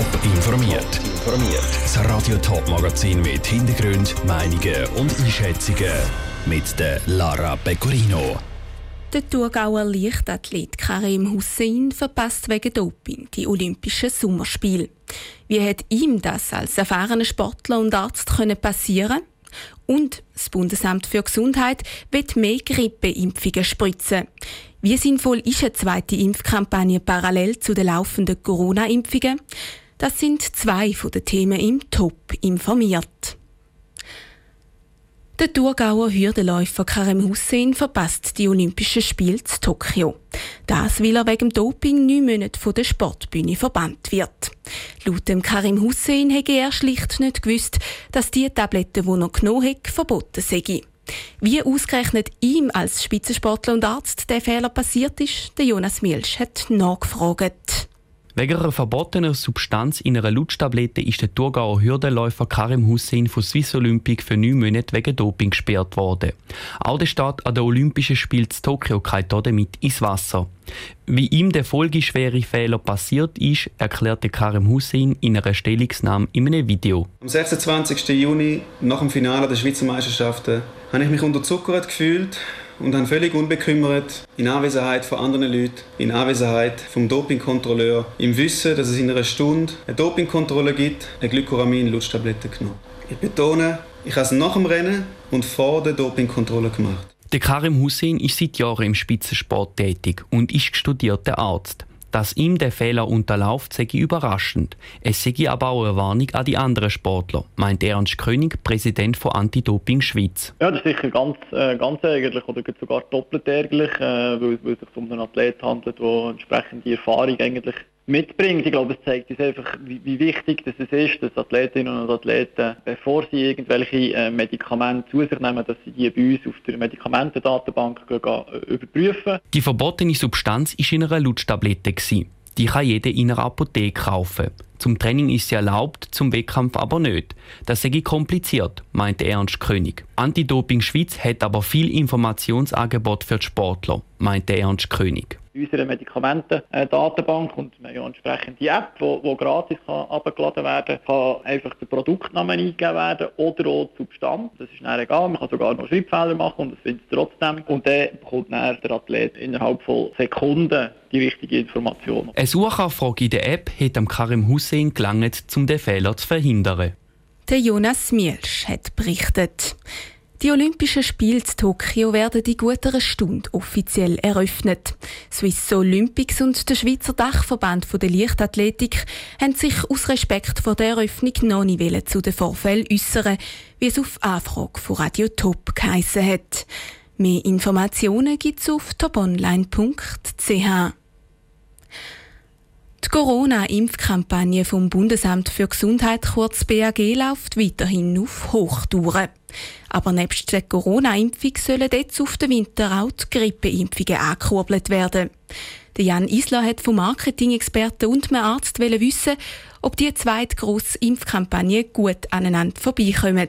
Top informiert. Informiert. Das Radio Top Magazin mit Hintergrund, Meinungen und Einschätzungen mit der Lara Pecorino. Der Thurgauer Leichtathlet Karim Hussein verpasst wegen Doping die Olympischen Sommerspiele. Wie hat ihm das als erfahrener Sportler und Arzt können passieren? Und das Bundesamt für Gesundheit wird mehr Grippeimpfungen spritzen. Wie sinnvoll ist eine zweite Impfkampagne parallel zu den laufenden Corona-Impfungen? Das sind zwei von den Themen im Top informiert. Der Thurgauer Hürdenläufer Karim Hussein verpasst die Olympischen Spiele zu Tokio. Das, weil er wegen Doping neun Monate von der Sportbühne verbannt wird. Laut dem Karim Hussein hätte er schlicht nicht gewusst, dass die Tabletten, die er genommen hat, verboten seien. Wie ausgerechnet ihm als Spitzensportler und Arzt der Fehler passiert ist, der Jonas Milsch hat nachgefragt. Wegen einer verbotenen Substanz in einer Lutschtablette ist der Thurgauer Hürdenläufer Karim Hussein von Swiss Olympic für neun Monate wegen Doping gesperrt worden. Auch der Start an den Olympischen Spielen in Tokio geht damit ins Wasser. Wie ihm der folgeschwere Fehler passiert ist, erklärte Karim Hussein in einer Stellungnahme in einem Video. Am 26. Juni, nach dem Finale der Schweizer Meisterschaften, habe ich mich unterzuckert gefühlt und habe völlig unbekümmert, in Anwesenheit von anderen Leuten, in Anwesenheit vom Dopingkontrolleur, im Wissen, dass es in einer Stunde eine Dopingkontrolle gibt, eine Glykoramin-Lutschtablette genommen. Ich betone, ich habe es nach dem Rennen und vor der Dopingkontrolle gemacht. Der Karim Hussein ist seit Jahren im Spitzensport tätig und ist studierter Arzt. Dass ihm der Fehler unterläuft, sei überraschend. Es sei aber auch eine Warnung an die anderen Sportler, meint Ernst König, Präsident von Anti-Doping Schweiz. Ja, das ist sicher ganz, äh, ganz ärgerlich oder sogar doppelt ärgerlich, äh, weil, weil es sich um einen Athlet handelt, der entsprechende Erfahrung eigentlich mitbringt. Ich glaube, es zeigt uns einfach, wie, wie, wichtig das ist, dass Athletinnen und Athleten, bevor sie irgendwelche äh, Medikamente zu sich nehmen, dass sie die bei uns auf der Medikamentendatenbank äh, überprüfen. Die verbotene Substanz war in einer Lutschtablette. Die kann jeder in einer Apotheke kaufen. Zum Training ist sie erlaubt, zum Wettkampf aber nicht. Das sei kompliziert, meinte Ernst König. Anti-Doping Schweiz hat aber viel Informationsangebot für die Sportler, meinte Ernst König in unserer Medikamentendatenbank und wir haben ja entsprechend die App, die gratis kann abgeladen werden kann, kann einfach der Produktname eingegeben werden oder auch die Substanz. Das ist dann egal, man kann sogar noch Schreibfehler machen und das findet es trotzdem. Und dann bekommt dann der Athlet innerhalb von Sekunden die richtige Information. Eine Suchanfrage in der App hat am Karim Hussein gelangt, um den Fehler zu verhindern. Der Jonas Mielsch hat berichtet. Die Olympischen Spiele in Tokio werden in guter Stunde offiziell eröffnet. Swiss Olympics und der Schweizer Dachverband der Leichtathletik haben sich aus Respekt vor der Eröffnung noch nicht zu den Vorfällen äußern, wie es auf Anfrage von Radio Top geheissen hat. Mehr Informationen gibt es auf toponline.ch. Die Corona-Impfkampagne vom Bundesamt für Gesundheit, kurz BAG, läuft weiterhin auf Hochtouren. Aber nebst der Corona-Impfung sollen jetzt auf den Winter auch die Grippeimpfungen angekurbelt werden. Jan Isler hat vom Marketing-Experten und einem Arzt wissen, ob die zweite grosse Impfkampagne gut aneinander vorbeikommen.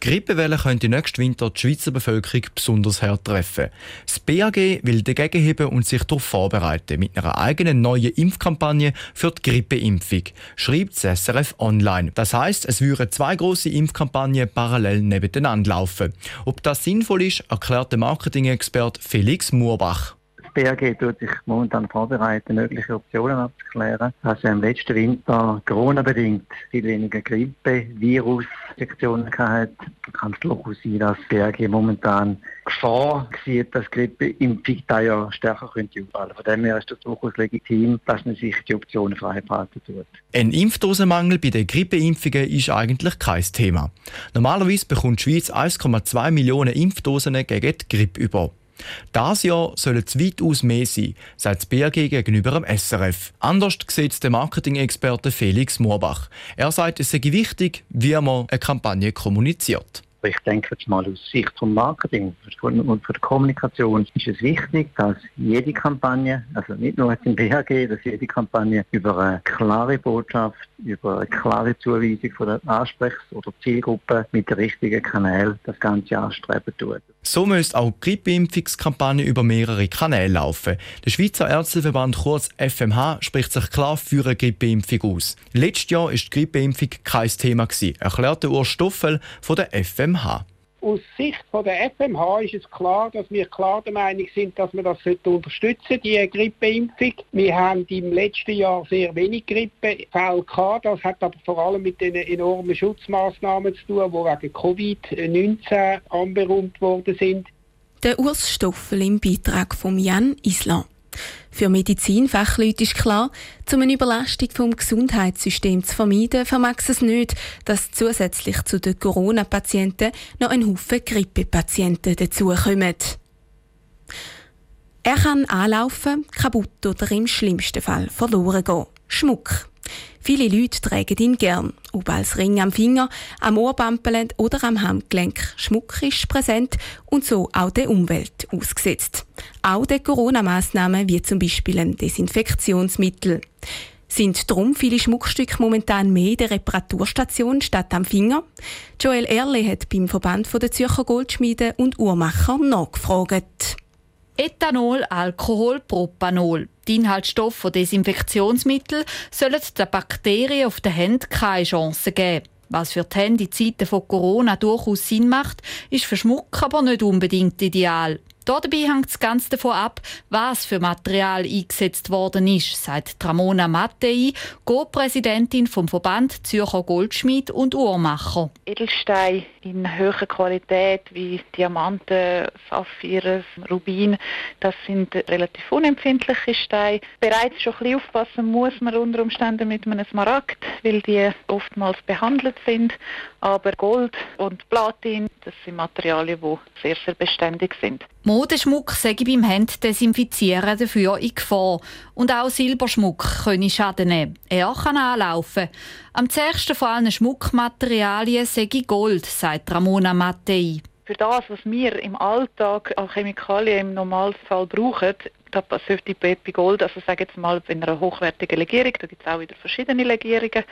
Grippewelle könnte nächsten Winter die Schweizer Bevölkerung besonders hart treffen. Das BAG will dagegen heben und sich darauf vorbereiten mit einer eigenen neuen Impfkampagne für die Grippeimpfung, schreibt das SRF online. Das heißt, es würden zwei große Impfkampagnen parallel nebeneinander laufen. Ob das sinnvoll ist, erklärt der Marketing-Experte Felix Murbach. Das BAG tut sich momentan vorbereiten, mögliche Optionen abzuklären. Also im letzten Winter Corona-bedingt viel weniger Grippe, Virus, Infektionen gehabt, kann es durchaus sein, dass das BAG momentan Gefahr sieht, dass Grippeimpfung da ja stärker könnte auffallen. Von dem her ist es durchaus legitim, dass man sich die Optionen frei behalten tut. Ein Impfdosenmangel bei den Grippeimpfungen ist eigentlich kein Thema. Normalerweise bekommt die Schweiz 1,2 Millionen Impfdosen gegen die Grippe über. Das Jahr sollen es weitaus mehr sein, sagt das BAG gegenüber dem SRF. Anders sieht es der Marketing-Experte Felix Moorbach. Er sagt, es sei wichtig, wie man eine Kampagne kommuniziert. Ich denke jetzt mal aus Sicht vom Marketing und von der Kommunikation ist es wichtig, dass jede Kampagne, also nicht nur im BHG, dass jede Kampagne über eine klare Botschaft, über eine klare Zuweisung von der Ansprechs- oder Zielgruppe mit den richtigen Kanälen das Ganze anstreben tut. So müsste auch die Grippeimpfungskampagne über mehrere Kanäle laufen. Der Schweizer Ärzteverband kurz FMH spricht sich klar für eine Grippeimpfung aus. Letztes Jahr war die Grippeimpfung kein Thema, erklärte Urs Stoffel von der FMH. Aus Sicht von der FMH ist es klar, dass wir klar der Meinung sind, dass wir das unterstützen die Grippeimpfung. Wir haben im letzten Jahr sehr wenig Grippefälle gehabt. Das hat aber vor allem mit den enormen Schutzmaßnahmen zu tun, die wegen Covid-19 anberaumt worden sind. Der Urs Stoffel im Beitrag von Jan Island. Für Medizinfachleute ist klar, um eine Überlastung vom Gesundheitssystem zu vermeiden, vermag es nicht, dass zusätzlich zu den Corona-Patienten noch ein Haufen Grippepatienten dazukommen. Er kann anlaufen, kaputt oder im schlimmsten Fall verloren gehen. Schmuck. Viele Leute tragen ihn gern, ob als Ring am Finger, am Ohrbambelen oder am Handgelenk. Schmuck ist präsent und so auch der Umwelt ausgesetzt. Auch der Corona-Massnahmen wie zum Beispiel ein Desinfektionsmittel. Sind darum viele Schmuckstücke momentan mehr in der Reparaturstation statt am Finger? Joel Erle hat beim Verband der Zürcher Goldschmiede und Uhrmacher nachgefragt. Ethanol, Alkohol, Propanol. Die Inhaltsstoffe von Desinfektionsmitteln sollen den Bakterien auf den Händen keine Chance geben. Was für die Hände in Zeiten von Corona durchaus Sinn macht, ist für Schmuck aber nicht unbedingt ideal. Dabei hängt es ganz davon ab, was für Material eingesetzt worden ist, sagt Ramona Mattei, Co-Präsidentin vom Verband Zürcher Goldschmied und Uhrmacher. Edelsteine in hoher Qualität wie Diamanten, Saphir, Rubin, das sind relativ unempfindliche Steine. Bereits schon ein bisschen aufpassen muss man unter Umständen mit einem Smaragd, weil die oftmals behandelt sind. Aber Gold und Platin, das sind Materialien, die sehr, sehr beständig sind. Modeschmuck sei beim Handdesinfizieren dafür in Gefahr. Und auch Silberschmuck könne Schaden nehmen. Er kann anlaufen. Am zärgsten von allen Schmuckmaterialien sei Gold, sagt Ramona Mattei. Für das, was wir im Alltag an Chemikalien im Normalfall brauchen, da sollte bei Gold, also sage jetzt mal in einer hochwertigen Legierung, da gibt es auch wieder verschiedene Legierungen,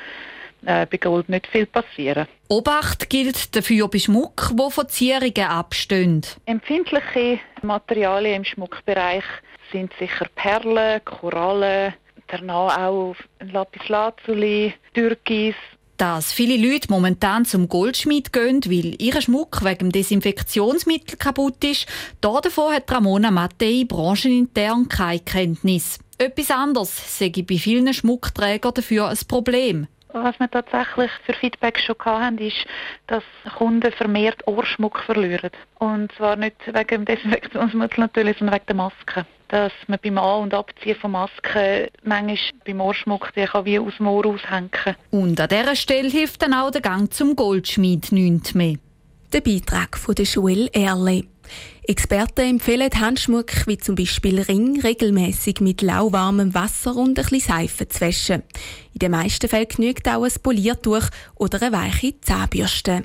äh, bei Gold nicht viel passieren. Obacht gilt dafür bei Schmuck, wo von Zierungen abstehen. Empfindliche Materialien im Schmuckbereich sind sicher Perlen, Korallen, danach auch Lapislazuli, Türkis, dass viele Leute momentan zum Goldschmied gehen, weil ihr Schmuck wegen Desinfektionsmittel kaputt ist, davon hat Ramona Mattei branchenintern keine Kenntnis. Etwas anderes sehe bei vielen Schmuckträgern dafür ein Problem. Was wir tatsächlich für Feedback schon hatten, ist, dass Kunden vermehrt Ohrschmuck verlieren. Und zwar nicht wegen dem Desinfektionsmittel natürlich, sondern wegen der Maske. Dass man beim An- und Abziehen von Masken manchmal beim Ohrschmuck kann wie aus dem Ohr aushängen. Und an dieser Stelle hilft dann auch der Gang zum Goldschmied nichts mehr. Der Beitrag von der Joel Erle. Experten empfehlen Handschmuck wie zum Beispiel Ring regelmäßig mit lauwarmem Wasser und ein bisschen Seife zu waschen. In den meisten Fällen genügt auch ein Poliertuch oder eine weiche Zahnbürste.